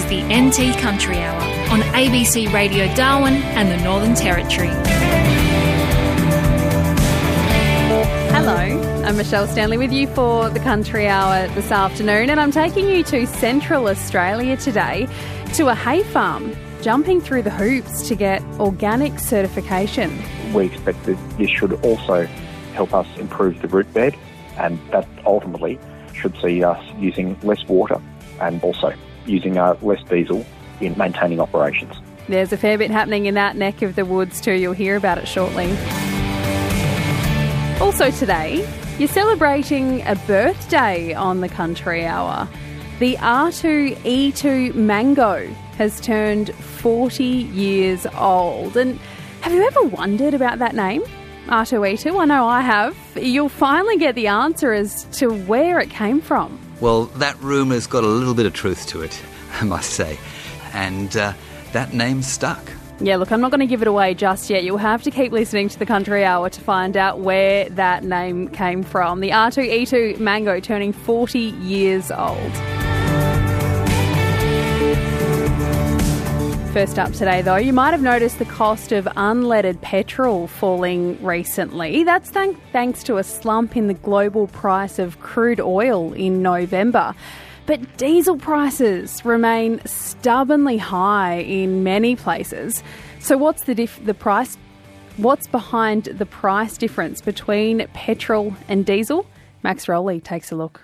is the NT Country Hour on ABC Radio Darwin and the Northern Territory. Hello, I'm Michelle Stanley with you for the Country Hour this afternoon, and I'm taking you to Central Australia today to a hay farm, jumping through the hoops to get organic certification. We expect that this should also help us improve the root bed, and that ultimately should see us using less water and also using uh, less diesel in maintaining operations. There's a fair bit happening in that neck of the woods too. You'll hear about it shortly. Also, today, you're celebrating a birthday on the Country Hour. The R2E2 Mango has turned 40 years old. And have you ever wondered about that name? R2E2? I know I have. You'll finally get the answer as to where it came from. Well, that rumour's got a little bit of truth to it, I must say. And uh, that name stuck. Yeah, look, I'm not going to give it away just yet. You'll have to keep listening to the Country Hour to find out where that name came from. The R2E2 Mango turning 40 years old. First up today, though, you might have noticed the cost of unleaded petrol falling recently. That's th- thanks to a slump in the global price of crude oil in November. But diesel prices remain stubbornly high in many places. So, what's the dif- the price? What's behind the price difference between petrol and diesel? Max Rowley takes a look.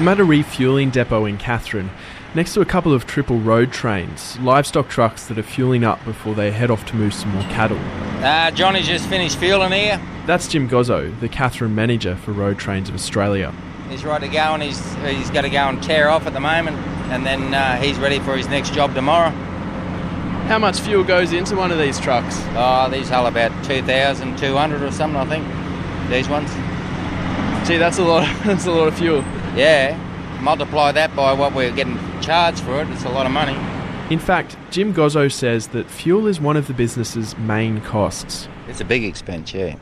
I'm at a refueling depot in Katherine next to a couple of triple road trains, livestock trucks that are fueling up before they head off to move some more cattle. Uh, Johnny just finished fueling here. That's Jim Gozzo, the Katherine manager for Road Trains of Australia. He's ready to go and he's, he's got to go and tear off at the moment and then uh, he's ready for his next job tomorrow. How much fuel goes into one of these trucks? Oh, these hull about 2,200 or something, I think, these ones. Gee, that's a lot, that's a lot of fuel. Yeah, multiply that by what we're getting charged for it, it's a lot of money. In fact, Jim Gozzo says that fuel is one of the business's main costs. It's a big expense, yeah.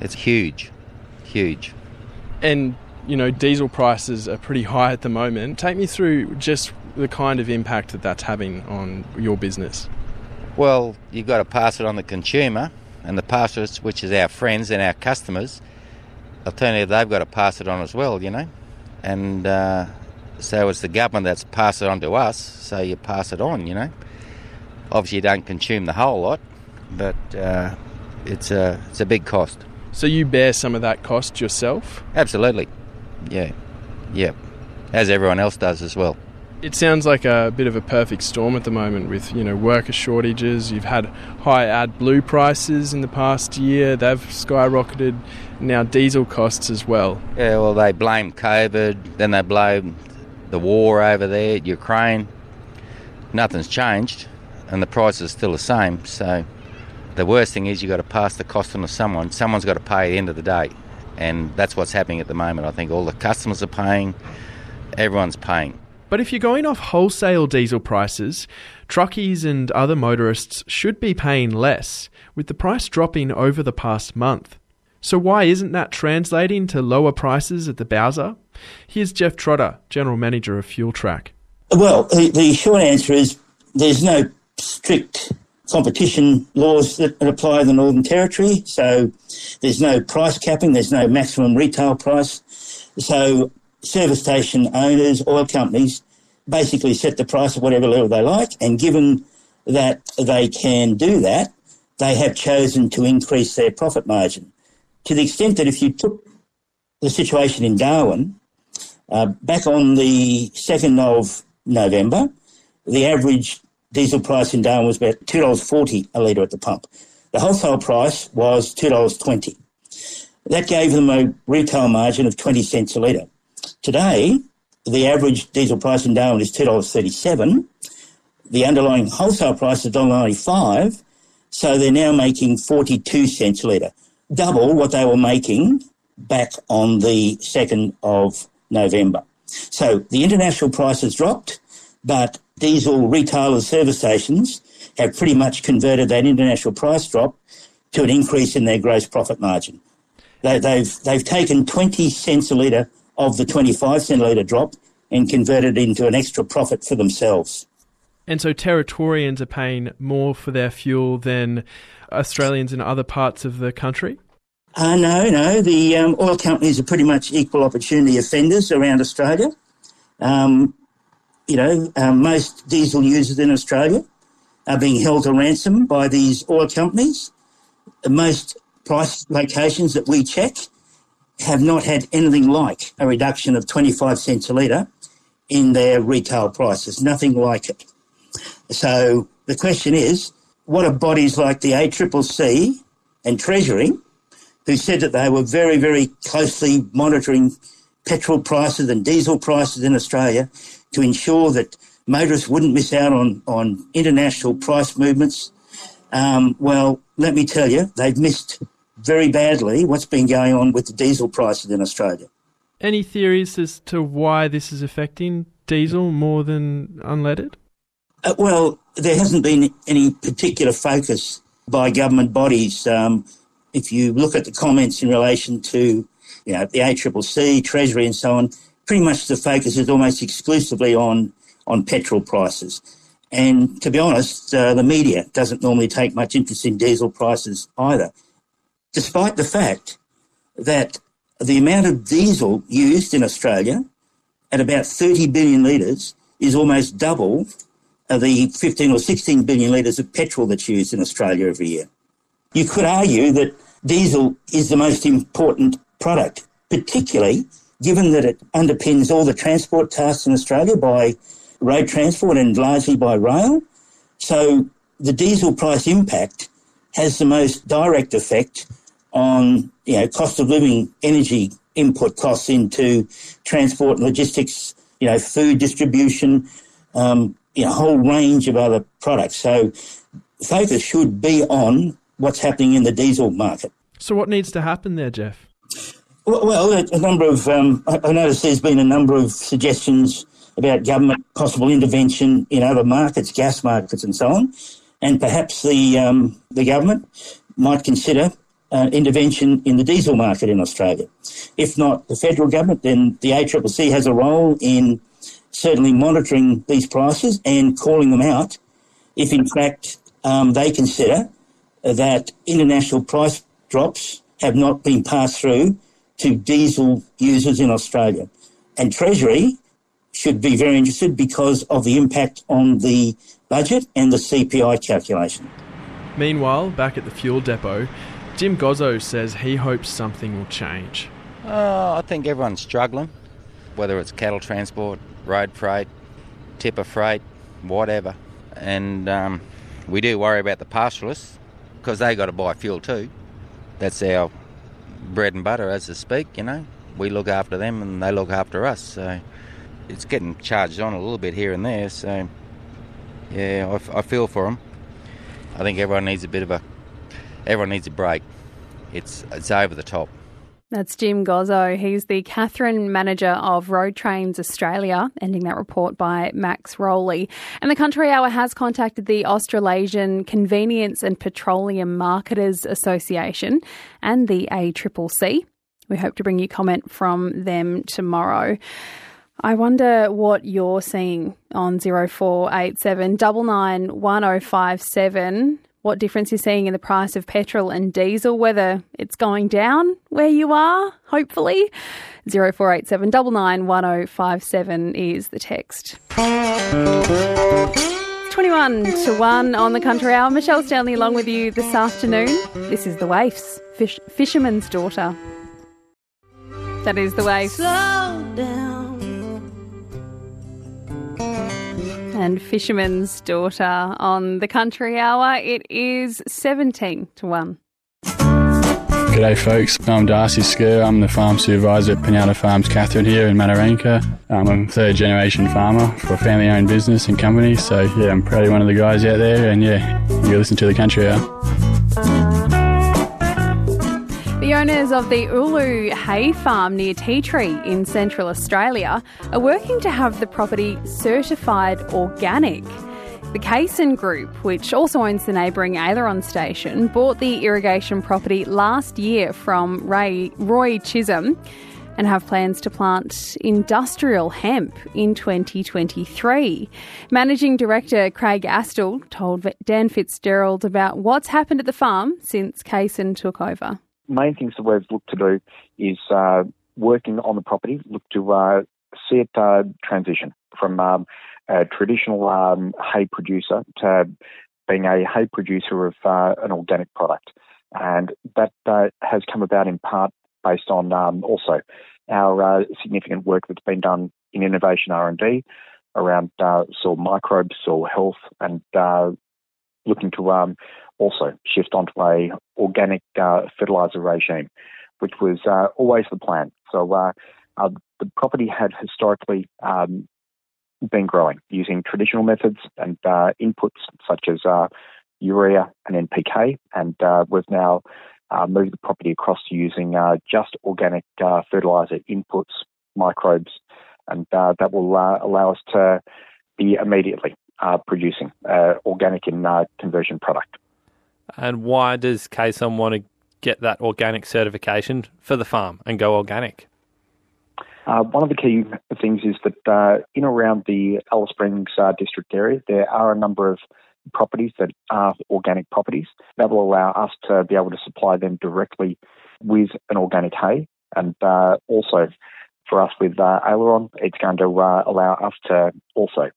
It's huge, huge. And, you know, diesel prices are pretty high at the moment. Take me through just the kind of impact that that's having on your business. Well, you've got to pass it on the consumer, and the passers, which is our friends and our customers, alternatively, they've got to pass it on as well, you know. And uh, so it's the government that's passed it on to us, so you pass it on, you know. Obviously, you don't consume the whole lot, but uh, it's, a, it's a big cost. So you bear some of that cost yourself? Absolutely. Yeah. Yeah. As everyone else does as well. It sounds like a bit of a perfect storm at the moment with, you know, worker shortages. You've had high AdBlue prices in the past year. They've skyrocketed. Now diesel costs as well. Yeah, well, they blame COVID, then they blame the war over there, Ukraine. Nothing's changed, and the price is still the same. So the worst thing is you've got to pass the cost on to someone. Someone's got to pay at the end of the day, and that's what's happening at the moment. I think all the customers are paying, everyone's paying. But if you're going off wholesale diesel prices, truckies and other motorists should be paying less, with the price dropping over the past month. So why isn't that translating to lower prices at the Bowser? Here's Geoff Trotter, General Manager of FuelTrac. Well, the, the short answer is there's no strict competition laws that apply in the Northern Territory. So there's no price capping, there's no maximum retail price. So service station owners, oil companies basically set the price at whatever level they like. And given that they can do that, they have chosen to increase their profit margin to the extent that if you took the situation in Darwin, uh, back on the 2nd of November, the average diesel price in Darwin was about $2.40 a litre at the pump. The wholesale price was $2.20. That gave them a retail margin of 20 cents a litre. Today, the average diesel price in Darwin is $2.37. The underlying wholesale price is $1.95. So they're now making 42 cents a litre, double what they were making back on the 2nd of November. So the international price has dropped, but diesel retailers, service stations have pretty much converted that international price drop to an increase in their gross profit margin. They, they've, they've taken 20 cents a litre of the 25 cent a litre drop and convert it into an extra profit for themselves. And so Territorians are paying more for their fuel than Australians in other parts of the country? Uh, no, no. The um, oil companies are pretty much equal opportunity offenders around Australia. Um, you know, um, most diesel users in Australia are being held to ransom by these oil companies. Most price locations that we check have not had anything like a reduction of 25 cents a litre in their retail prices, nothing like it. So the question is, what are bodies like the ACCC and Treasury, who said that they were very, very closely monitoring petrol prices and diesel prices in Australia to ensure that motorists wouldn't miss out on, on international price movements. Um, well, let me tell you, they've missed very badly what's been going on with the diesel prices in Australia. Any theories as to why this is affecting diesel more than unleaded? Uh, well, there hasn't been any particular focus by government bodies. Um, if you look at the comments in relation to you know, the ACCC, Treasury, and so on, pretty much the focus is almost exclusively on on petrol prices. And to be honest, uh, the media doesn't normally take much interest in diesel prices either, despite the fact that the amount of diesel used in Australia at about 30 billion litres is almost double the 15 or 16 billion litres of petrol that's used in Australia every year. You could argue that diesel is the most important product, particularly given that it underpins all the transport tasks in Australia by road transport and largely by rail. So the diesel price impact has the most direct effect on you know cost of living, energy input costs into transport and logistics, you know, food distribution, um, you know, a whole range of other products. So focus should be on what's happening in the diesel market. So what needs to happen there, Geoff? Well, a number of, um, I noticed there's been a number of suggestions about government possible intervention in other markets, gas markets and so on. And perhaps the, um, the government might consider uh, intervention in the diesel market in Australia. If not the federal government, then the ACCC has a role in certainly monitoring these prices and calling them out if in fact um, they consider that international price drops have not been passed through to diesel users in Australia. And Treasury should be very interested because of the impact on the budget and the CPI calculation. Meanwhile, back at the fuel depot, Jim Gozzo says he hopes something will change. Uh, I think everyone's struggling, whether it's cattle transport, road freight, tipper freight, whatever. And um, we do worry about the pastoralists because they got to buy fuel too. That's our bread and butter, as to speak. You know, we look after them and they look after us. So it's getting charged on a little bit here and there. So yeah, I, I feel for them. I think everyone needs a bit of a everyone needs a break. It's it's over the top. That's Jim Gozzo. He's the Katherine Manager of Road Trains Australia, ending that report by Max Rowley. And the Country Hour has contacted the Australasian Convenience and Petroleum Marketers Association and the ACCC. We hope to bring you comment from them tomorrow. I wonder what you're seeing on 0487 1057 what difference you're seeing in the price of petrol and diesel, whether it's going down where you are, hopefully. 0487 1057 is the text. 21 to 1 on the Country Hour. Michelle Stanley along with you this afternoon. This is The Waifs, Fish, Fisherman's Daughter. That is The Waifs. Slow down. And Fisherman's Daughter on the Country Hour. It is 17 to 1. G'day folks, I'm Darcy Skur. I'm the farm supervisor at Pinata Farms Katherine here in Mataranka. Um, I'm a third generation farmer for a family owned business and company, so yeah, I'm probably one of the guys out there and yeah, you listen to the country hour. The owners of the Ulu Hay Farm near Ti Tree in central Australia are working to have the property certified organic. The Kaysen Group, which also owns the neighbouring Aileron station, bought the irrigation property last year from Ray, Roy Chisholm. and have plans to plant industrial hemp in 2023. Managing Director Craig Astle told Dan Fitzgerald about what's happened at the farm since Kaysen took over. Main things that we've looked to do is uh, working on the property, look to uh, see it uh, transition from um, a traditional um, hay producer to being a hay producer of uh, an organic product. And that uh, has come about in part based on um, also our uh, significant work that's been done in innovation R&D around soil microbes, soil health, and looking to um, also shift onto a organic uh, fertilizer regime, which was always the plan. So the property had historically um, been growing using traditional methods and uh, inputs such as uh, urea and NPK, and uh, we've now uh, moved the property across to using uh, just organic uh, fertilizer inputs, microbes, and that will allow us to be immediately producing organic in conversion product. And why does Kaysen want to get that organic certification for the farm and go organic? Uh, one of the key things is that uh, in around the Alice Springs uh, district area, there are a number of properties that are organic properties that will allow us to be able to supply them directly with an organic hay. And uh, also for us with uh, Aileron, it's going to uh, allow us to also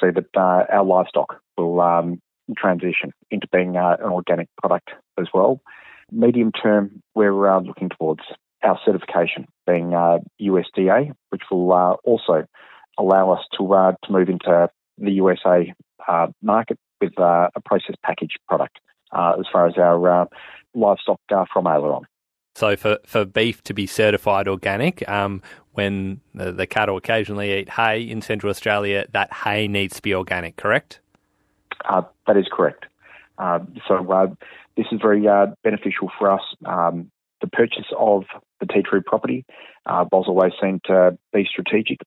see that our livestock will um, transition into being an organic product as well. Medium term, we're looking towards our certification being uh, USDA, which will uh, also allow us to uh, to move into the USA uh, market with uh, a processed packaged product uh, as far as our livestock from Aileron. So for, for beef to be certified organic, um, when the, the, cattle occasionally eat hay in Central Australia, that hay needs to be organic, correct? that is correct. so this is very beneficial for us. Um, the purchase of the Ti Tree property uh, always seen to be strategic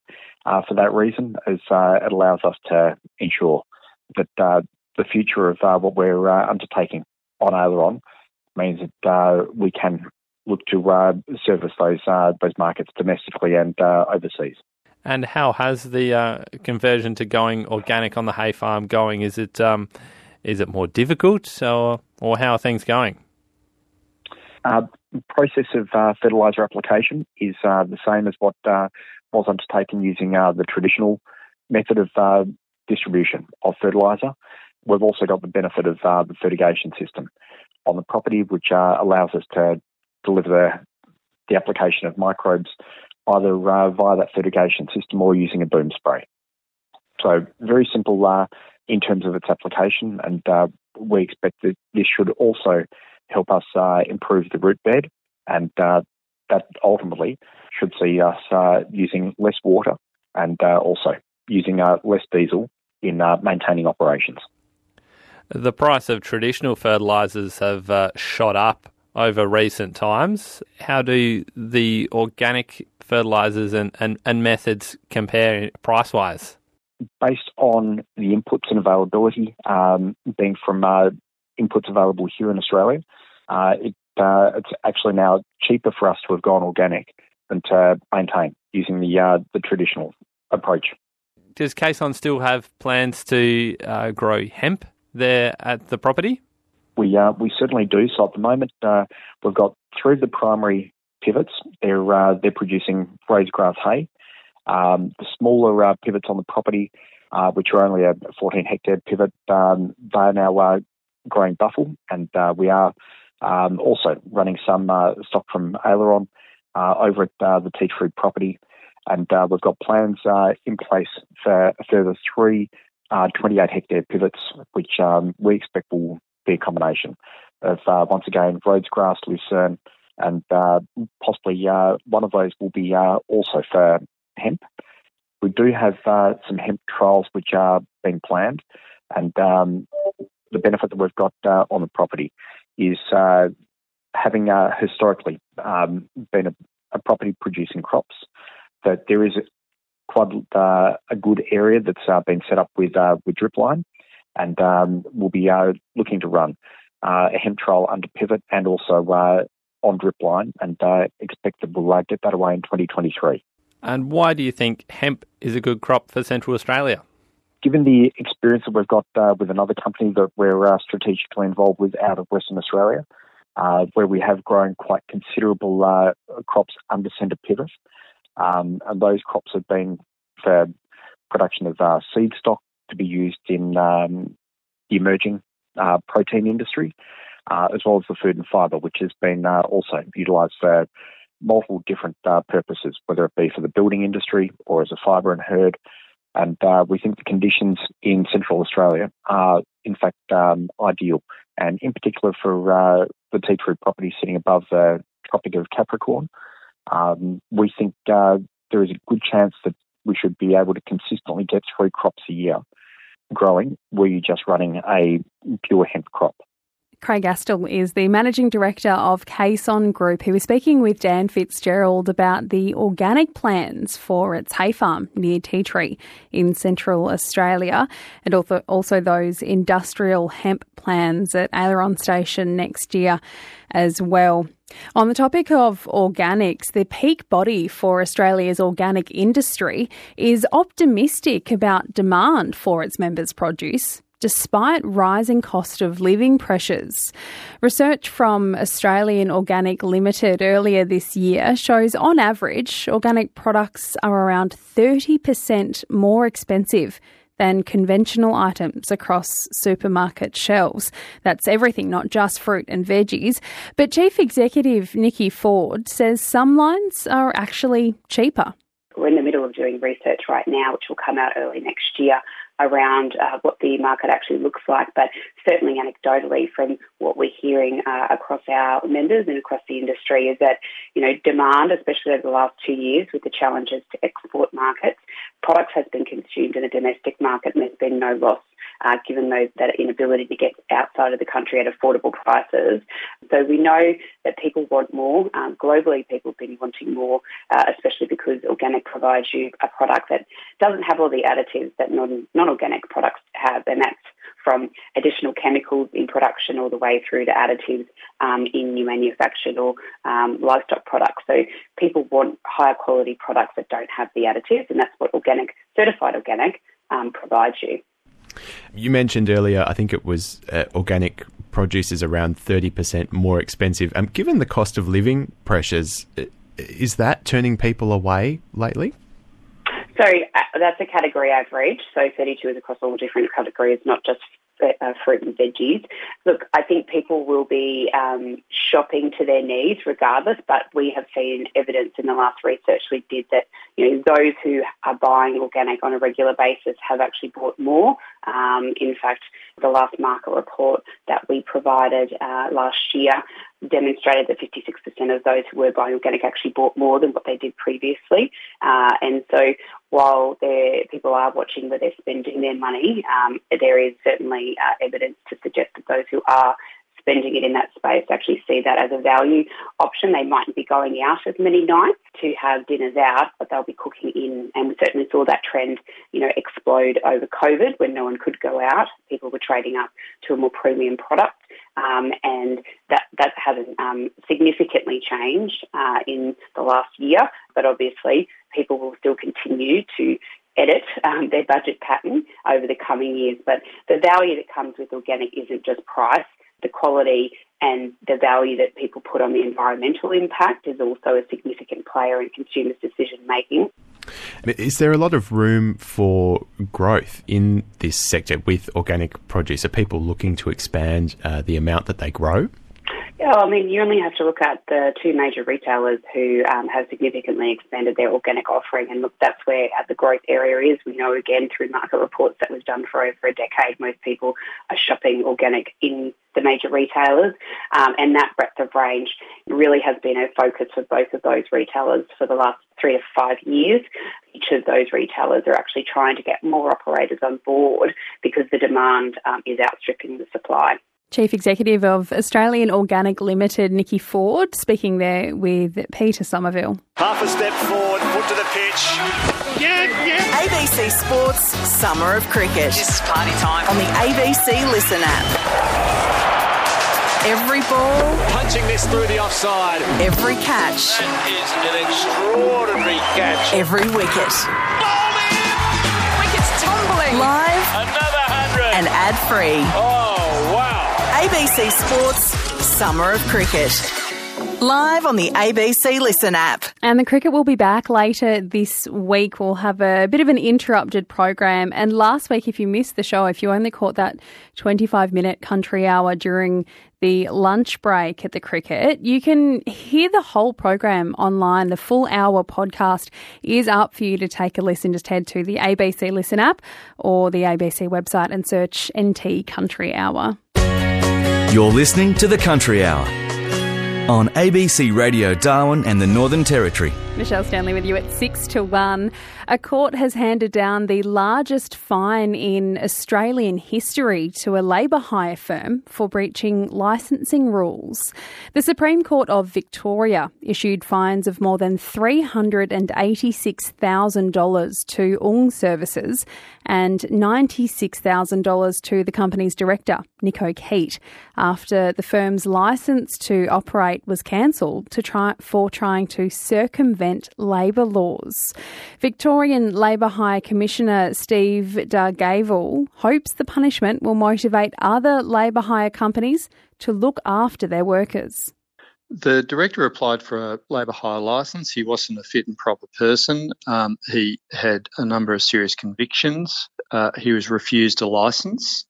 uh, for that reason, as uh, it allows us to ensure that uh, the future of uh, what we're uh, undertaking on Aileron means that we can look to service those those markets domestically and overseas. And how has the conversion to going organic on the hay farm going? Is it um, is it more difficult, or or how are things going? Uh, process of uh, fertiliser application is uh, the same as what uh, was undertaken using uh, the traditional method of uh, distribution of fertiliser. We've also got the benefit of the fertigation system on the property, which allows us to deliver the, application of microbes either via that fertigation system or using a boom spray. So very simple in terms of its application, and we expect that this should also help us uh, improve the root bed, and uh, that ultimately should see us uh, using less water and uh, also using uh, less diesel in maintaining operations. The price of traditional fertilisers have shot up over recent times. How do the organic fertilisers and, and, and methods compare price wise? Based on the inputs and availability um, being from uh, inputs available here in Australia, uh, it, uh, it's actually now cheaper for us to have gone organic than to maintain using the uh, the traditional approach. Does Kaysen still have plans to uh, grow hemp there at the property? We uh, we certainly do. So at the moment, uh, we've got three of the primary pivots. They're they're producing Rhodes grass hay. Um, the smaller pivots on the property, which are only a 14 hectare pivot, um, they are now growing buffel, and we are um, also running some uh, stock from Aileron uh, over at uh, the Ti Tree property. And uh, we've got plans uh, in place for a further three uh, 28 hectare pivots, which um, we expect will be a combination of, once again, Rhodes grass, lucerne, and possibly one of those will be also for hemp. We do have some hemp trials which are being planned, and um, the benefit that we've got on the property is uh, having uh, historically um, been a, a, property producing crops, that there is quite uh, a good area that's uh, been set up with uh, with drip line, and um, we'll be uh, looking to run a hemp trial under pivot and also on drip line and uh, expect that we'll uh, get that away in 2023. And why do you think hemp is a good crop for Central Australia? Given the experience that we've got uh, with another company that we're uh, strategically involved with out of Western Australia, uh, where we have grown quite considerable uh, crops under centre pivot, um, and those crops have been for production of uh, seed stock to be used in um, the emerging uh, protein industry, uh, as well as the food and fibre, which has been uh, also utilised for multiple different uh, purposes, whether it be for the building industry or as a fibre and hurd. And uh, we think the conditions in Central Australia are, in fact, um, ideal, and in particular for the Ti Tree property sitting above the Tropic of Capricorn. Um, we think there is a good chance that we should be able to consistently get three crops a year growing were you just running a pure hemp crop. Craig Astle is the managing director of Kaysen Group, He was speaking with Dan Fitzgerald about the organic plans for its hay farm near Ti Tree in Central Australia, and also, also those industrial hemp plans at Aileron Station next year as well. On the topic of organics, the peak body for Australia's organic industry is optimistic about demand for its members' produce despite rising cost of living pressures. Research from Australian Organic Limited earlier this year shows on average organic products are around 30% more expensive than conventional items across supermarket shelves. That's everything, not just fruit and veggies. But Chief Executive Niki Ford says some lines are actually cheaper. We're in the middle of doing research right now, which will come out early next year around uh, what the market actually looks like, but certainly anecdotally from what we're hearing uh, across our members and across the industry is that, you know, demand, especially over the last two years with the challenges to export markets, products has been consumed in the domestic market and there's been no loss uh, given those, that inability to get outside of the country at affordable prices. So we know that people want more. Um, globally, people have been wanting more, uh, especially because organic provides you a product that doesn't have all the additives that non organic products have, and that's from additional chemicals in production all the way through to additives um, in new manufactured or um, livestock products. So people want higher quality products that don't have the additives, and that's what organic, certified organic, um, provides you. You mentioned earlier, I think it was uh, organic produce is around 30% more expensive. Um, given the cost of living pressures, is that turning people away lately? So uh, that's a category average. So 32 is across all different categories, not just uh, fruit and veggies. Look, I think people will be um, shopping to their needs regardless, but we have seen evidence in the last research we did that you know those who are buying organic on a regular basis have actually bought more. Um, in fact, the last market report that we provided uh, last year demonstrated that 56% of those who were buying organic actually bought more than what they did previously. Uh, and so while people are watching where they're spending their money, um, there is certainly uh, evidence to suggest that those who are spending it in that space actually see that as a value option. They mightn't be going out as many nights to have dinners out, but they'll be cooking in. And we certainly saw that trend, you know, explode over COVID when no one could go out. People were trading up to a more premium product. Um, and that that hasn't um, significantly changed uh, in the last year. But obviously, people will still continue to edit um, their budget pattern over the coming years. But the value that comes with organic isn't just price; the quality and the value that people put on the environmental impact is also a significant player in consumers' decision making. Is there a lot of room for growth in this sector with organic produce? Are people looking to expand uh, the amount that they grow? Yeah, well, I mean, you only have to look at the two major retailers who um, have significantly expanded their organic offering, and look, that's where the growth area is. We know again through market reports that we've done for over a decade. Most people are shopping organic in the major retailers, um, and that breadth of range really has been a focus for both of those retailers for the last three to five years. Each of those retailers are actually trying to get more operators on board because the demand um, is outstripping the supply. Chief Executive of Australian Organic Limited, Niki Ford, speaking there with Peter Somerville. Half a step forward, foot to the pitch. Yeah, yeah. ABC Sports Summer of Cricket. This is party time. On the ABC Listen app. Every ball, Punching this through the offside. every catch, That is an extraordinary catch. every wicket. Wickets tumbling. Live Another hundred. and ad free. Oh, wow. ABC Sports Summer of Cricket. Live on the ABC Listen app. And the cricket will be back later this week. We'll have a bit of an interrupted program. And last week, if you missed the show, if you only caught that 25 minute country hour during the lunch break at the cricket, you can hear the whole program online. The full hour podcast is up for you to take a listen. Just head to the ABC Listen app or the ABC website and search NT Country Hour. You're listening to the Country Hour on ABC Radio Darwin and the Northern Territory. Michelle Stanley with you at six to one. A court has handed down the largest fine in Australian history to a labour hire firm for breaching licensing rules. The Supreme Court of Victoria issued fines of more than $386,000 to Ung Services and $96,000 to the company's director, Nick O'Keefe, after the firm's licence to operate was cancelled to try for trying to circumvent labour laws. Victorian Labour Hire Commissioner Steve Dargavel hopes the punishment will motivate other labour hire companies to look after their workers. The director applied for a labour hire licence. He wasn't a fit and proper person. Um, he had a number of serious convictions. Uh, he was refused a licence.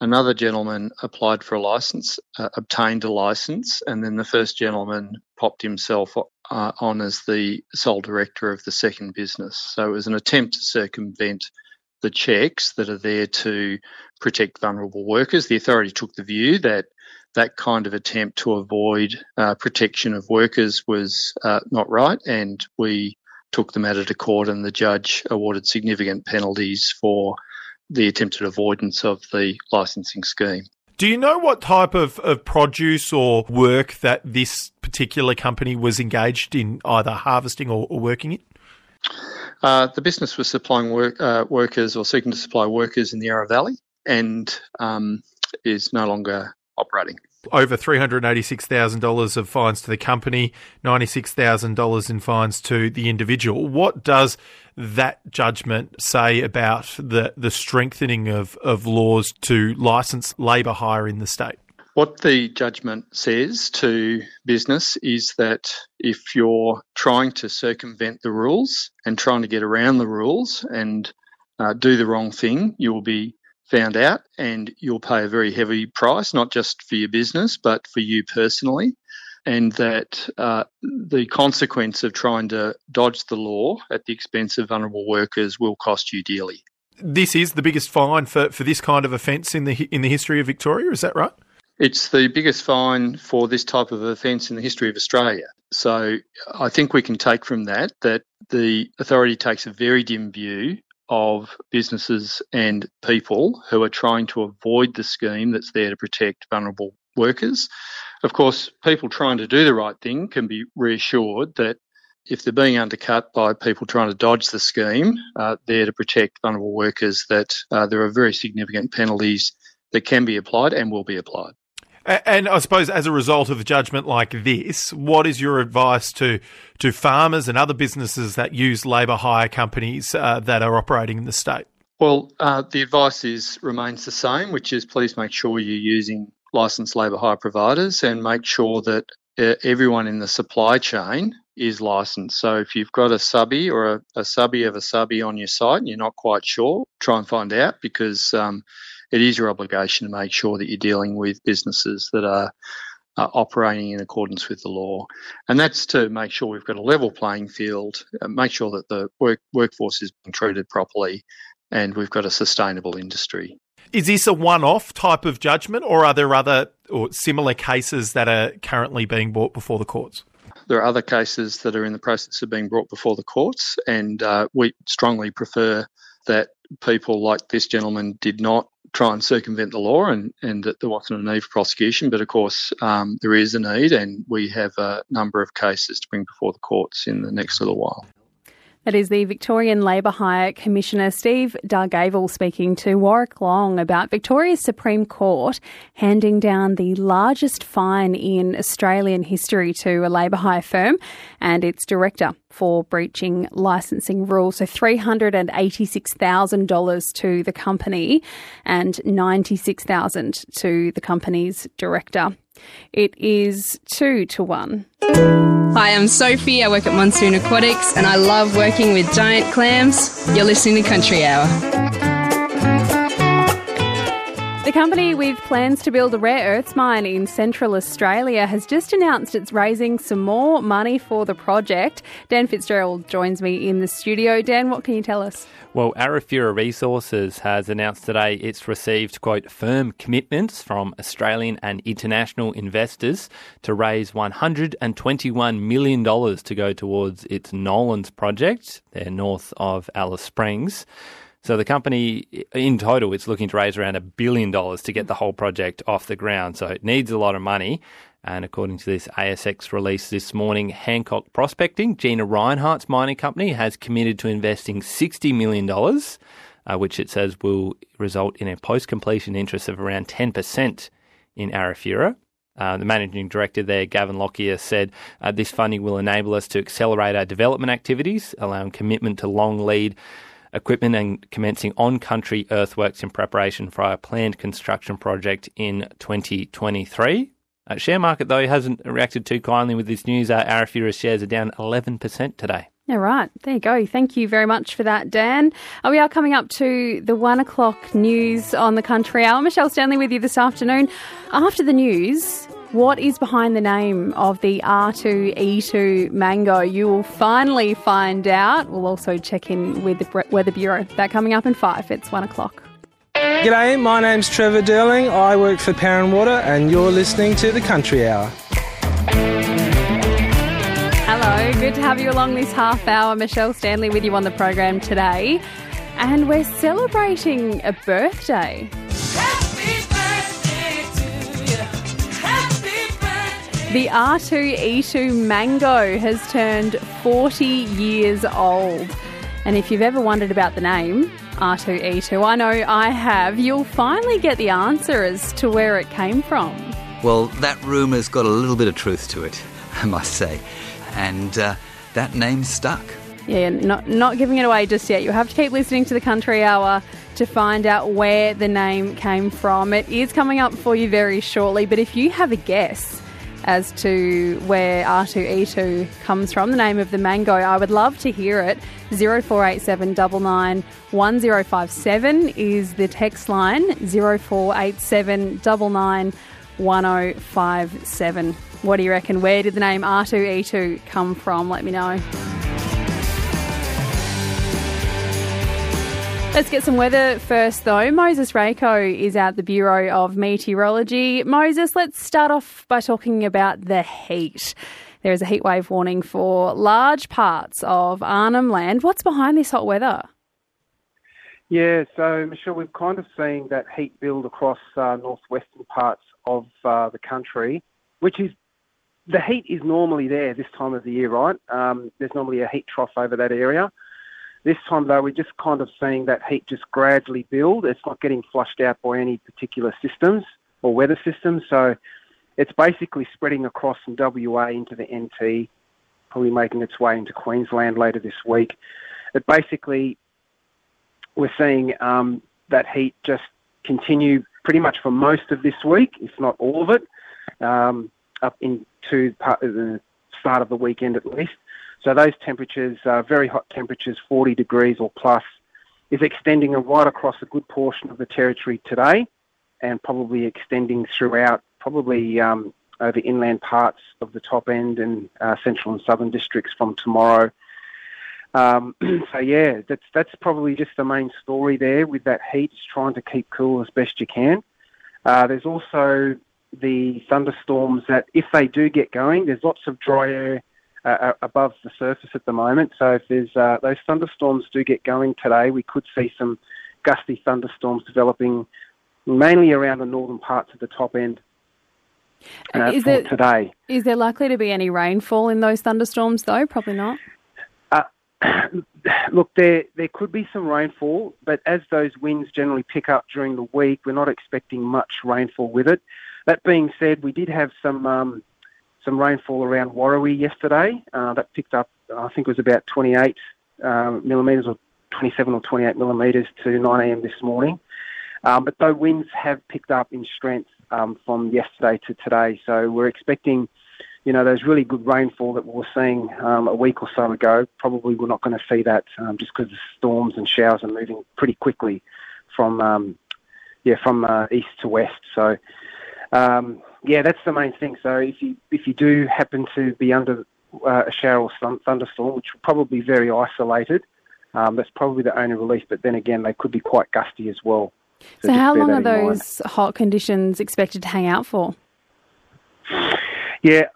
Another gentleman applied for a licence, uh, obtained a licence, and then the first gentleman popped himself uh, on as the sole director of the second business. So it was an attempt to circumvent the checks that are there to protect vulnerable workers. The authority took the view that that kind of attempt to avoid uh, protection of workers was uh, not right, and we took the matter to court, and the judge awarded significant penalties for the attempted avoidance of the licensing scheme. Do you know what type of, of produce or work that this particular company was engaged in either harvesting or, or working in? Uh, the business was supplying work, uh, workers or seeking to supply workers in the Yarra Valley and um, is no longer operating. Over $386,000 of fines to the company, $96,000 in fines to the individual. What does that judgment say about the, the strengthening of, of laws to license labour hire in the state? What the judgment says to business is that if you're trying to circumvent the rules and trying to get around the rules and uh, do the wrong thing, you will be found out and you'll pay a very heavy price, not just for your business, but for you personally. And that uh, the consequence of trying to dodge the law at the expense of vulnerable workers will cost you dearly. This is the biggest fine for, for this kind of offence in the in the history of Victoria. Is that right? It's the biggest fine for this type of offence in the history of Australia. So I think we can take from that that the authority takes a very dim view of businesses and people who are trying to avoid the scheme that's there to protect vulnerable workers. Of course, people trying to do the right thing can be reassured that if they're being undercut by people trying to dodge the scheme, uh, there to protect vulnerable workers, that uh, there are very significant penalties that can be applied and will be applied. And I suppose as a result of a judgment like this, what is your advice to to farmers and other businesses that use labour hire companies uh, that are operating in the state? Well, uh, the advice is remains the same, which is please make sure you're using licensed labour hire providers and make sure that uh, everyone in the supply chain is licensed. So if you've got a subby or a, a subby of a subby on your site and you're not quite sure, try and find out because um, it is your obligation to make sure that you're dealing with businesses that are uh, operating in accordance with the law. And that's to make sure we've got a level playing field, uh, make sure that the work, workforce is being treated properly, and we've got a sustainable industry. Is this a one off type of judgment, or are there other or similar cases that are currently being brought before the courts? There are other cases that are in the process of being brought before the courts, and uh, we strongly prefer that people like this gentleman did not try and circumvent the law and, and that there wasn't a need for prosecution. But of course, um, there is a need, and we have a number of cases to bring before the courts in the next little while. That is the Victorian Labour Hire Commissioner Steve Dargavel speaking to Warwick Long about Victoria's Supreme Court handing down the largest fine in Australian history to a labour hire firm and its director for breaching licensing rules. So $386,000 to the company and $96,000 to the company's director. It is two to one. Hi, I'm Sophie. I work at Monsoon Aquatics and I love working with giant clams. You're listening to Country Hour. The company with plans to build a rare earths mine in central Australia has just announced it's raising some more money for the project. Dan Fitzgerald joins me in the studio. Dan, what can you tell us? Well, Arafura Resources has announced today it's received, quote, firm commitments from Australian and international investors to raise $121 million to go towards its Nolans project, there north of Alice Springs. So the company, in total, it's looking to raise around a billion dollars to get the whole project off the ground. So it needs a lot of money. And according to this ASX release this morning, Hancock Prospecting, Gina Rinehart's mining company, has committed to investing $60 million, uh, which it says will result in a post completion interest of around 10% in Arafura. Uh, the managing director there, Gavin Lockyer, said uh, this funding will enable us to accelerate our development activities, allowing commitment to long lead equipment and commencing on country earthworks in preparation for our planned construction project in 2023. Uh, share market, though, hasn't reacted too kindly with this news. Uh, Arafura shares are down 11% today. All right, there you go. Thank you very much for that, Dan. Uh, we are coming up to the one o'clock news on the country hour. Michelle Stanley with you this afternoon. After the news, what is behind the name of the R2E2 mango? You will finally find out. We'll also check in with the Weather Bureau. That coming up in five. It's one o'clock. G'day, my name's Trevor Derling. I work for and Water, and you're listening to the Country Hour. Hello, good to have you along this half hour. Michelle Stanley with you on the program today. And we're celebrating a birthday. The R2E2 Mango has turned 40 years old. And if you've ever wondered about the name, R2E2, I know I have, you'll finally get the answer as to where it came from. Well, that rumour's got a little bit of truth to it, I must say. And uh, that name stuck. Yeah, not, not giving it away just yet. You'll have to keep listening to the Country Hour to find out where the name came from. It is coming up for you very shortly, but if you have a guess, as to where R2E2 comes from, the name of the mango. I would love to hear it. 0487 99 1057 is the text line. 0487 99 1057. What do you reckon? Where did the name R2E2 come from? Let me know. Let's get some weather first, though. Moses Rako is at the Bureau of Meteorology. Moses, let's start off by talking about the heat. There is a heatwave warning for large parts of Arnhem Land. What's behind this hot weather? Yeah, so Michelle, we've kind of seen that heat build across uh, northwestern parts of uh, the country, which is the heat is normally there this time of the year, right? Um, there's normally a heat trough over that area. This time, though, we're just kind of seeing that heat just gradually build. It's not getting flushed out by any particular systems or weather systems. So it's basically spreading across from WA into the NT, probably making its way into Queensland later this week. But basically, we're seeing um, that heat just continue pretty much for most of this week, if not all of it, um, up into the start of the weekend at least. So those temperatures, uh, very hot temperatures, 40 degrees or plus, is extending right across a good portion of the territory today and probably extending throughout, probably um, over inland parts of the top end and uh, central and southern districts from tomorrow. Um, so yeah, that's that's probably just the main story there with that heat. It's trying to keep cool as best you can. Uh, there's also the thunderstorms that, if they do get going, there's lots of dry air uh, above the surface at the moment. So if there's uh, those thunderstorms do get going today, we could see some gusty thunderstorms developing mainly around the northern parts of the top end. Uh, is there, today. Is there likely to be any rainfall in those thunderstorms, though? Probably not. Uh, look, there there could be some rainfall, but as those winds generally pick up during the week, we're not expecting much rainfall with it. That being said, we did have some um, some rainfall around Warruwi yesterday. Uh, that picked up, I think it was about 28 um, millimetres or 27 or 28 millimetres to 9am this morning. Um, but though winds have picked up in strength um, from yesterday to today, so we're expecting you know, those really good rainfall that we were seeing um, a week or so ago, probably we're not going to see that um, just because the storms and showers are moving pretty quickly from, um, yeah, from uh, east to west. So, yeah, that's the main thing. So if you if you do happen to be under uh, a shower or some thunderstorm, which will probably be very isolated, um, that's probably the only relief. But then again, they could be quite gusty as well. So, so how long are those mind. hot conditions expected to hang out for? Yeah,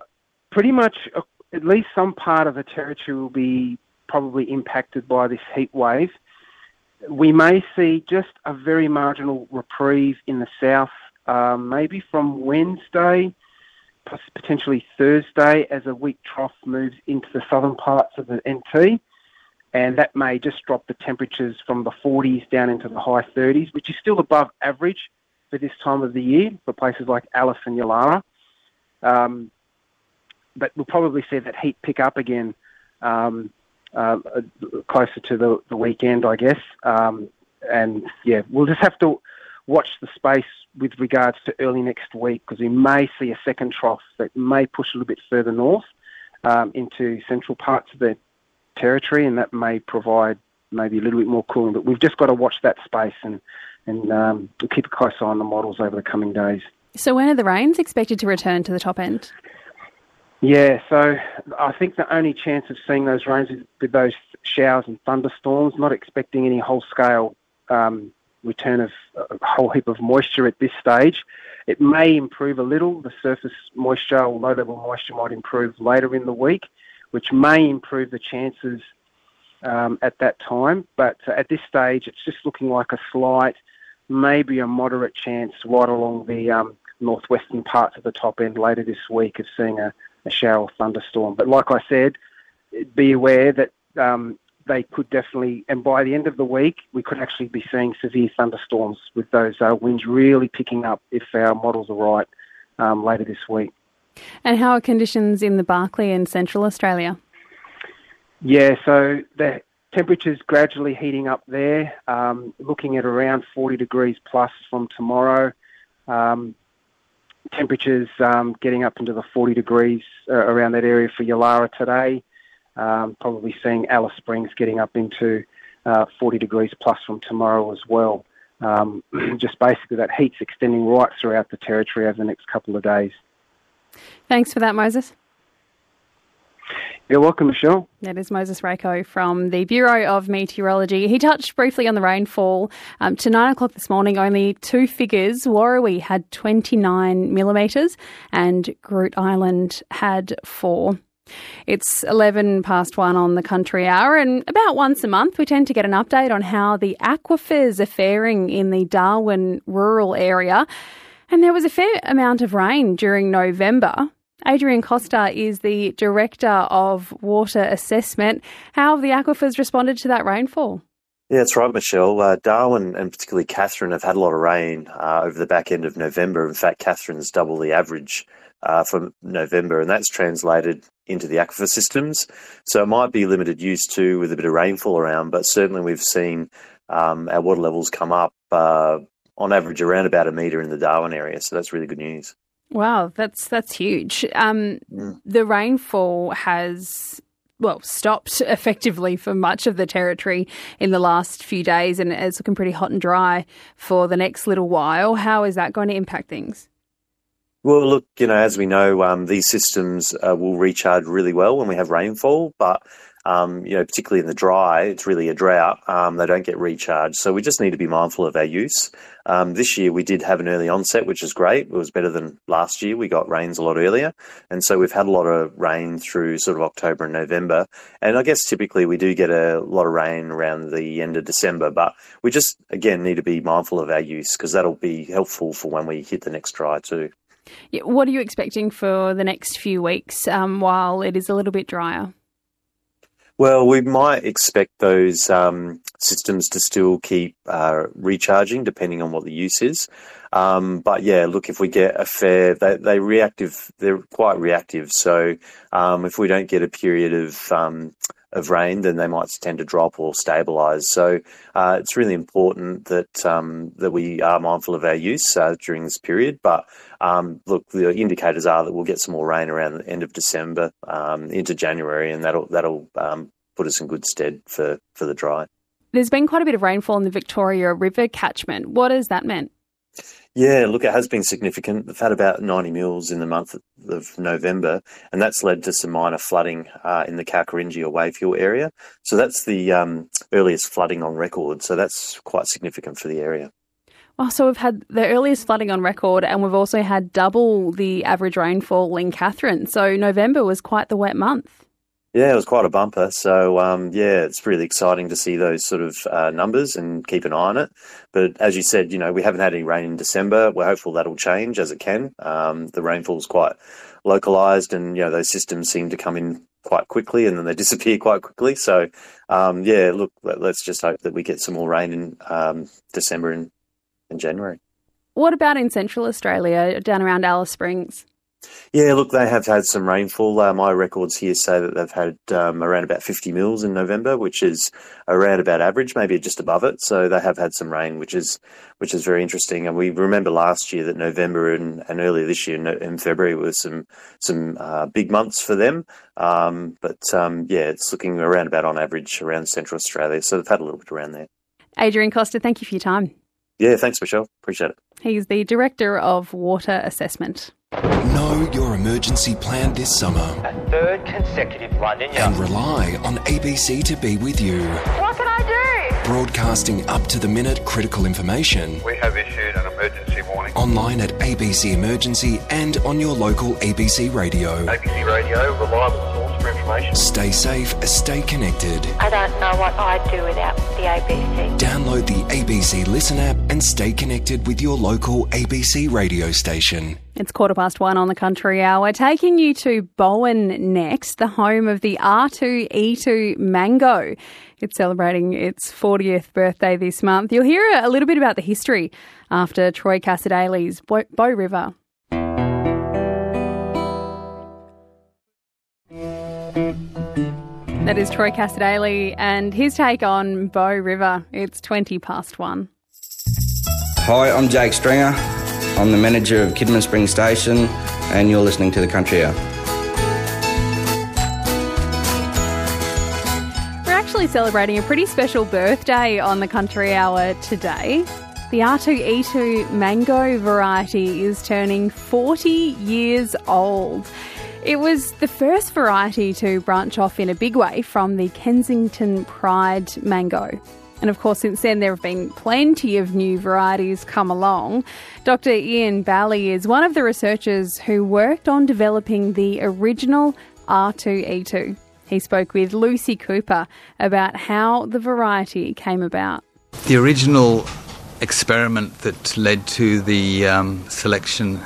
pretty much uh, at least some part of the territory will be probably impacted by this heat wave. We may see just a very marginal reprieve in the south, um, maybe from Wednesday, potentially Thursday, as a weak trough moves into the southern parts of the NT. And that may just drop the temperatures from the 40s down into the high 30s, which is still above average for this time of the year for places like Alice and Yulara. Um, but we'll probably see that heat pick up again um, uh, closer to the, the weekend, I guess. Um, and yeah, we'll just have to watch the space with regards to early next week because we may see a second trough that may push a little bit further north um, into central parts of the territory, and that may provide maybe a little bit more cooling. But we've just got to watch that space and and um, we'll keep a close eye on the models over the coming days. So when are the rains expected to return to the top end? Yeah, so I think the only chance of seeing those rains is with those showers and thunderstorms. Not expecting any whole scale um, return of a whole heap of moisture at this stage. It may improve a little. The surface moisture or low level moisture might improve later in the week, which may improve the chances um, at that time. But at this stage, it's just looking like a slight, maybe a moderate chance right along the um, northwestern parts of the top end later this week of seeing a a shower or thunderstorm. But like I said, be aware that um, they could definitely, and by the end of the week, we could actually be seeing severe thunderstorms with those uh, winds really picking up if our models are right um, later this week. And how are conditions in the Barkly and Central Australia? Yeah, so the temperatures gradually heating up there, um, looking at around 40 degrees plus from tomorrow. Um, temperatures um, getting up into the 40 degrees uh, around that area for Yulara today. Um, probably seeing Alice Springs getting up into uh, 40 degrees plus from tomorrow as well. Um, just basically that heat's extending right throughout the territory over the next couple of days. Thanks for that, Moses. You're welcome, Michelle. That is Moses Rako from the Bureau of Meteorology. He touched briefly on the rainfall. Um, to nine o'clock this morning, only two figures. Warruwi had 29 millimetres and Groote Eylandt had four. It's 11 past one on the country hour, and about once a month we tend to get an update on how the aquifers are faring in the Darwin rural area. And there was a fair amount of rain during November. Adrian Costa is the Director of Water Assessment. How have the aquifers responded to that rainfall? Yeah, that's right, Michelle. Uh, Darwin and particularly Katherine have had a lot of rain uh, over the back end of November. In fact, Katherine's double the average uh, for November, and that's translated into the aquifer systems. So it might be limited use too with a bit of rainfall around, but certainly we've seen um, our water levels come up uh, on average around about a metre in the Darwin area. So that's really good news. Wow, that's that's huge. Um, mm. The rainfall has well stopped effectively for much of the territory in the last few days, and it's looking pretty hot and dry for the next little while. How is that going to impact things? Well, look, you know, as we know, um, these systems uh, will recharge really well when we have rainfall, but um, you know, particularly in the dry, it's really a drought. Um, they don't get recharged, so we just need to be mindful of our use. Um, this year we did have an early onset, which is great. It was better than last year. We got rains a lot earlier, and so we've had a lot of rain through sort of October and November. And I guess typically we do get a lot of rain around the end of December, but we just again need to be mindful of our use because that'll be helpful for when we hit the next dry too. What are you expecting for the next few weeks um, while it is a little bit drier? Well, we might expect those um, systems to still keep uh, recharging depending on what the use is. Um, but yeah, look, if we get a fair, they, they reactive, they're quite reactive. So um, if we don't get a period of um, of rain, then they might tend to drop or stabilise. So uh, it's really important that um, that we are mindful of our use uh, during this period. But um, look, the indicators are that we'll get some more rain around the end of December um, into January, and that'll that'll um, put us in good stead for for the dry. There's been quite a bit of rainfall in the Victoria River catchment. What has that meant? Yeah, look, it has been significant. We've had about 90 mils in the month of November, and that's led to some minor flooding uh, in the Kalkarindji or Wave Hill area. So that's the um, earliest flooding on record. So that's quite significant for the area. Oh, so we've had the earliest flooding on record, and we've also had double the average rainfall in Katherine. So November was quite the wet month. Yeah, it was quite a bumper. So, um, yeah, it's really exciting to see those sort of uh, numbers and keep an eye on it. But as you said, you know, we haven't had any rain in December. We're hopeful that'll change as it can. Um, the rainfall is quite localized, and you know, those systems seem to come in quite quickly and then they disappear quite quickly. So, um, yeah, look, let, us just hope that we get some more rain in um, December and, and January. What about in Central Australia, down around Alice Springs? Yeah, look, they have had some rainfall. Uh, my records here say that they've had um, around about 50 mils in November, which is around about average, maybe just above it. So they have had some rain, which is which is very interesting. And we remember last year that November and, and earlier this year in February was some some uh, big months for them. Um, but um, yeah, it's looking around about on average around Central Australia. So they've had a little bit around there. Adrian Costa, thank you for your time. Yeah, thanks, Michelle. Appreciate it. He's the Director of Water Assessment. Know your emergency plan this summer. A third consecutive La Niña year. And rely on ABC to be with you. What can I do? Broadcasting up to the minute critical information. We have issued an emergency warning. Online at ABC Emergency and on your local ABC radio. ABC Radio, reliable source for information. Stay safe, stay connected. I don't know what I'd do without the ABC. Download the ABC Listen app and stay connected with your local ABC radio station. It's quarter past one on the country hour. Taking you to Bowen next, the home of the R2E2 Mango. It's celebrating its 40th birthday this month. You'll hear a little bit about the history after Troy Cassar-Daley's Bow, River. That is Troy Cassar-Daley and his take on Bow River. It's 20 past one. Hi, I'm Jake Stringer. I'm the manager of Kidman Spring Station, and you're listening to the Country Hour. We're actually celebrating a pretty special birthday on the Country Hour today. The R2E2 mango variety is turning 40 years old. It was the first variety to branch off in a big way from the Kensington Pride mango. And of course, since then, there have been plenty of new varieties come along. Dr. Ian Bally is one of the researchers who worked on developing the original R2E2. He spoke with Lucy Cooper about how the variety came about. The original experiment that led to the um, selection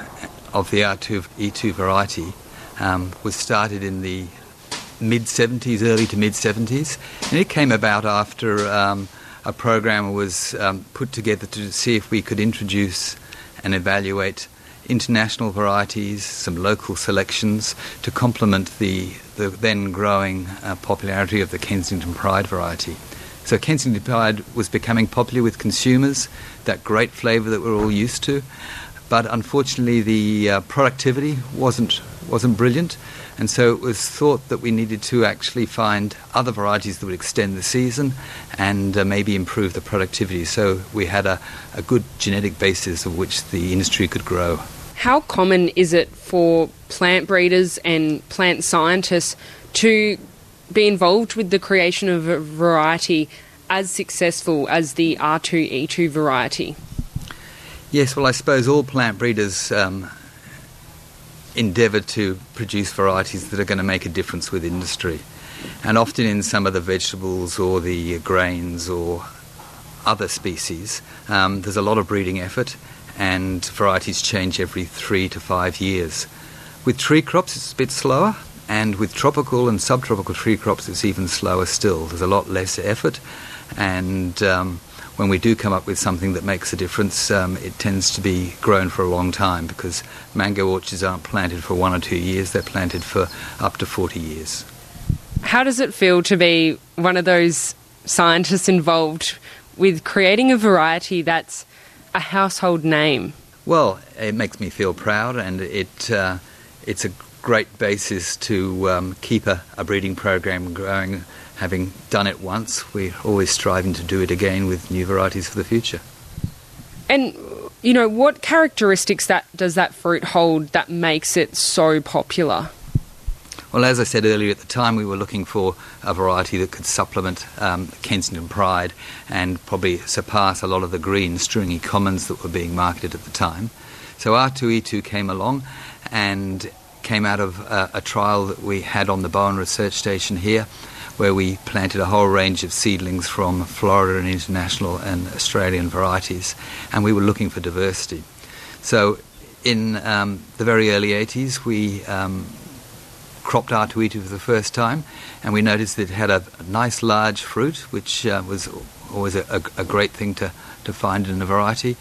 of the R2E2 variety um, was started in the mid 70s, early to mid 70s, and it came about after um, a program was um, put together to see if we could introduce and evaluate international varieties, some local selections to complement the, the then growing uh, popularity of the Kensington Pride variety. So Kensington Pride was becoming popular with consumers, that great flavour that we're all used to, but unfortunately the uh, productivity wasn't wasn't brilliant. And so it was thought that we needed to actually find other varieties that would extend the season and uh, maybe improve the productivity. So we had a, a good genetic basis of which the industry could grow. How common is it for plant breeders and plant scientists to be involved with the creation of a variety as successful as the R2E2 variety? Yes, well, I suppose all plant breeders um, endeavour to produce varieties that are going to make a difference with industry. And often in some of the vegetables or the grains or other species, um, there's a lot of breeding effort and varieties change every three to five years. With tree crops, it's a bit slower and with tropical and subtropical tree crops, it's even slower still. There's a lot less effort, and um, when we do come up with something that makes a difference, um, it tends to be grown for a long time because mango orchards aren't planted for one or two years, they're planted for up to 40 years. How does it feel to be one of those scientists involved with creating a variety that's a household name? Well, it makes me feel proud, and it uh, it's a great basis to um, keep a, a breeding program going. Having done it once, we're always striving to do it again with new varieties for the future. And you know, what characteristics that does that fruit hold that makes it so popular? Well, as I said earlier, at the time we were looking for a variety that could supplement um, Kensington Pride and probably surpass a lot of the green stringy commons that were being marketed at the time. So R2E2 came along and came out of uh, a trial that we had on the Bowen Research Station here, where we planted a whole range of seedlings from Florida and international and Australian varieties, and we were looking for diversity. So in um, the very early 80s, we um, cropped R2E2 for the first time, and we noticed that it had a, a nice large fruit, which uh, was always a, a, a, great thing to, to find in a variety.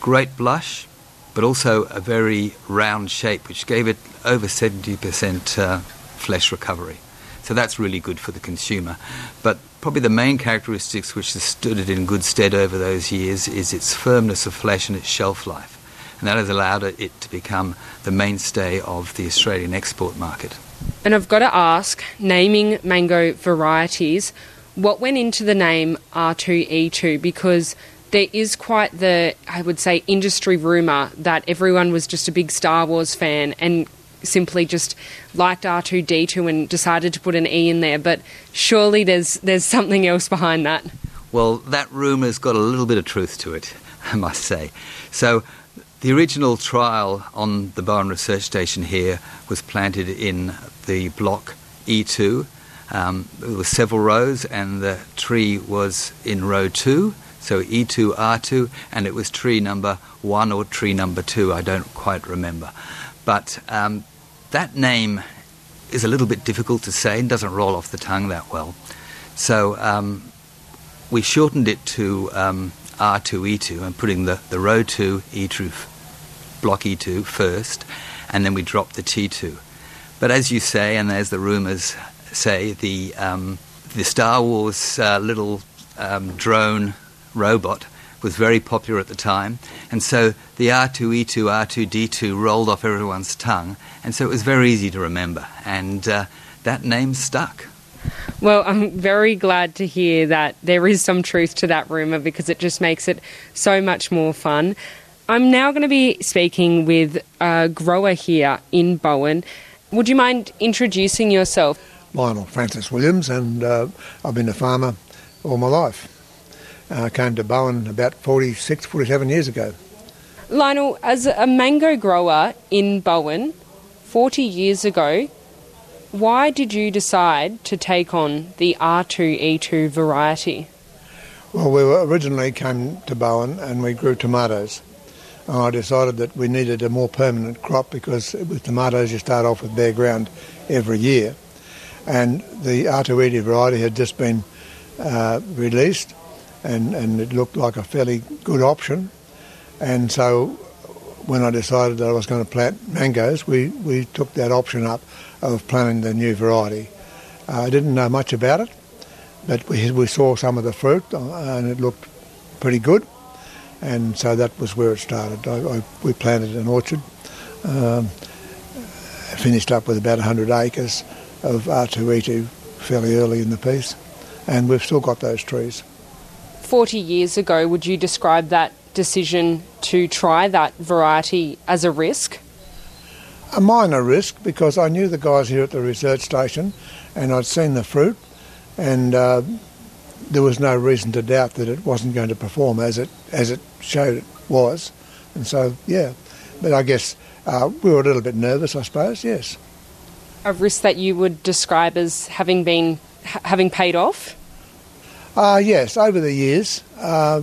Great blush, but also a very round shape, which gave it over 70% uh, flesh recovery. So that's really good for the consumer. But probably the main characteristics which has stood it in good stead over those years is its firmness of flesh and its shelf life. And that has allowed it to become the mainstay of the Australian export market. And I've got to ask, naming mango varieties, what went into the name R2E2? Because there is quite the, I would say, industry rumour that everyone was just a big Star Wars fan and simply just liked R2D2 and decided to put an E in there. But surely there's there's something else behind that. Well, that rumour's got a little bit of truth to it, I must say. So. The original trial on the Bowen Research Station here was planted in the block E2. Um, there were several rows, and the tree was in row two, so E2, R2, and it was tree number one or tree number two, I don't quite remember. But um, that name is a little bit difficult to say and doesn't roll off the tongue that well. So um, we shortened it to um, R2E2 and putting the, the row 2 E2, block E2 first, and then we dropped the T2. But as you say, and as the rumours say, the, um, the Star Wars uh, little um, drone robot was very popular at the time, and so the R2E2, R2D2 rolled off everyone's tongue, and so it was very easy to remember, and uh, that name stuck. Well, I'm very glad to hear that there is some truth to that rumour because it just makes it so much more fun. I'm now going to be speaking with a grower here in Bowen. Would you mind introducing yourself? Lionel Francis Williams, and uh, I've been a farmer all my life. I uh, came to Bowen about 46, 47 years ago. Lionel, as a mango grower in Bowen 40 years ago, why did you decide to take on the R2E2 variety? Well, we originally came to Bowen and we grew tomatoes. And I decided that we needed a more permanent crop because with tomatoes you start off with bare ground every year. And the R2E2 variety had just been uh, released and, and it looked like a fairly good option. And so when I decided that I was going to plant mangoes, we, we took that option up of planting the new variety. Uh, I didn't know much about it, but we, we saw some of the fruit uh, and it looked pretty good. And so that was where it started. I, I, we planted an orchard, um, finished up with about 100 acres of R2E2 fairly early in the piece, and we've still got those trees. 40 years ago, would you describe that decision to try that variety as a risk? A minor risk because I knew the guys here at the research station and I'd seen the fruit and uh, there was no reason to doubt that it wasn't going to perform as it as it showed it was. And so, yeah. But I guess uh, we were a little bit nervous, I suppose, yes. A risk that you would describe as having been having paid off? Uh, yes, over the years, uh,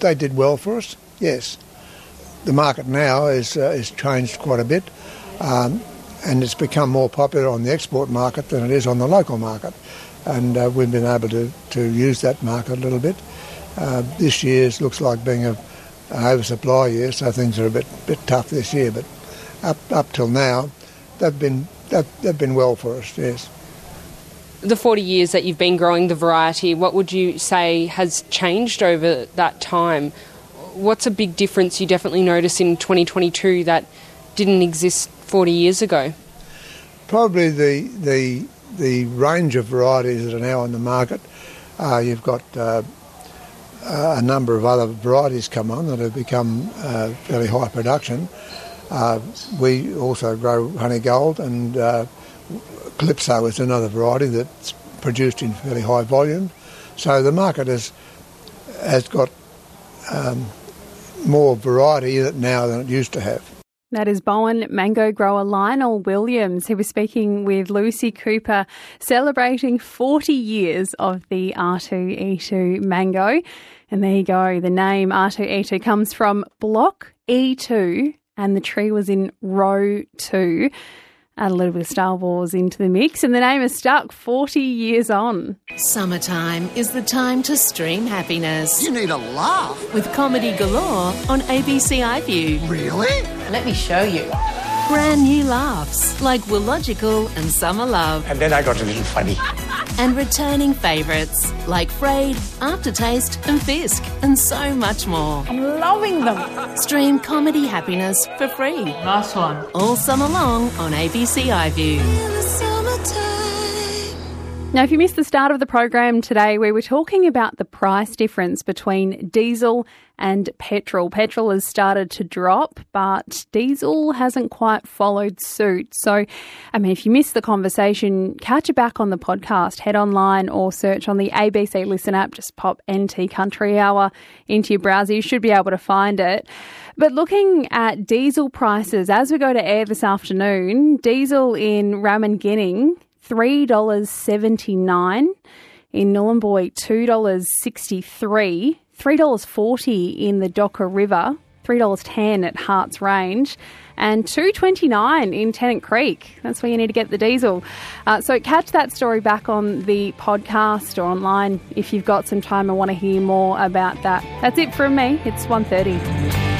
they did well for us, yes. The market now is, uh, changed quite a bit. Um, and it's become more popular on the export market than it is on the local market. And uh, we've been able to, to use that market a little bit. Uh, this year looks like being a, an oversupply year, so things are a bit bit tough this year. But up up till now, they've been they've, they've been well for us. Yes. The 40 years that you've been growing the variety, what would you say has changed over that time? What's a big difference you definitely notice in 2022 that didn't exist 40 years ago? Probably the the the range of varieties that are now on the market. Uh, you've got uh, a number of other varieties come on that have become uh, fairly high production. Uh, we also grow honey gold and uh, Calypso is another variety that's produced in fairly high volume. So the market has has got um, more variety now than it used to have. That is Bowen mango grower Lionel Williams, who was speaking with Lucy Cooper, celebrating 40 years of the R2E2 mango. And there you go, the name R2E2 comes from block E2, and the tree was in row 2 add a little bit of Star Wars into the mix, and the name is stuck 40 years on. Summertime is the time to stream happiness. You need a laugh. With comedy galore on ABC iView. Really? Let me show you. Brand new laughs like Logical and Summer Love. And then I got a little funny. And returning favourites like Frayed, Aftertaste, and Fisk, and so much more. I'm loving them. Stream comedy happiness for free. Nice one. All summer long on ABC iView. Now, if you missed the start of the program today, we were talking about the price difference between diesel and petrol. Petrol has started to drop, but diesel hasn't quite followed suit. So, I mean, if you missed the conversation, catch it back on the podcast, head online or search on the ABC Listen app. Just pop NT Country Hour into your browser. You should be able to find it. But looking at diesel prices as we go to air this afternoon, diesel in Ramingining $3.79. In Nhulunbuy, $2.63. $3.40 in the Docker River. $3.10 at Harts Range. And $2.29 in Tennant Creek. That's where you need to get the diesel. Uh, so catch that story back on the podcast or online if you've got some time and want to hear more about that. That's it from me. It's 1.30.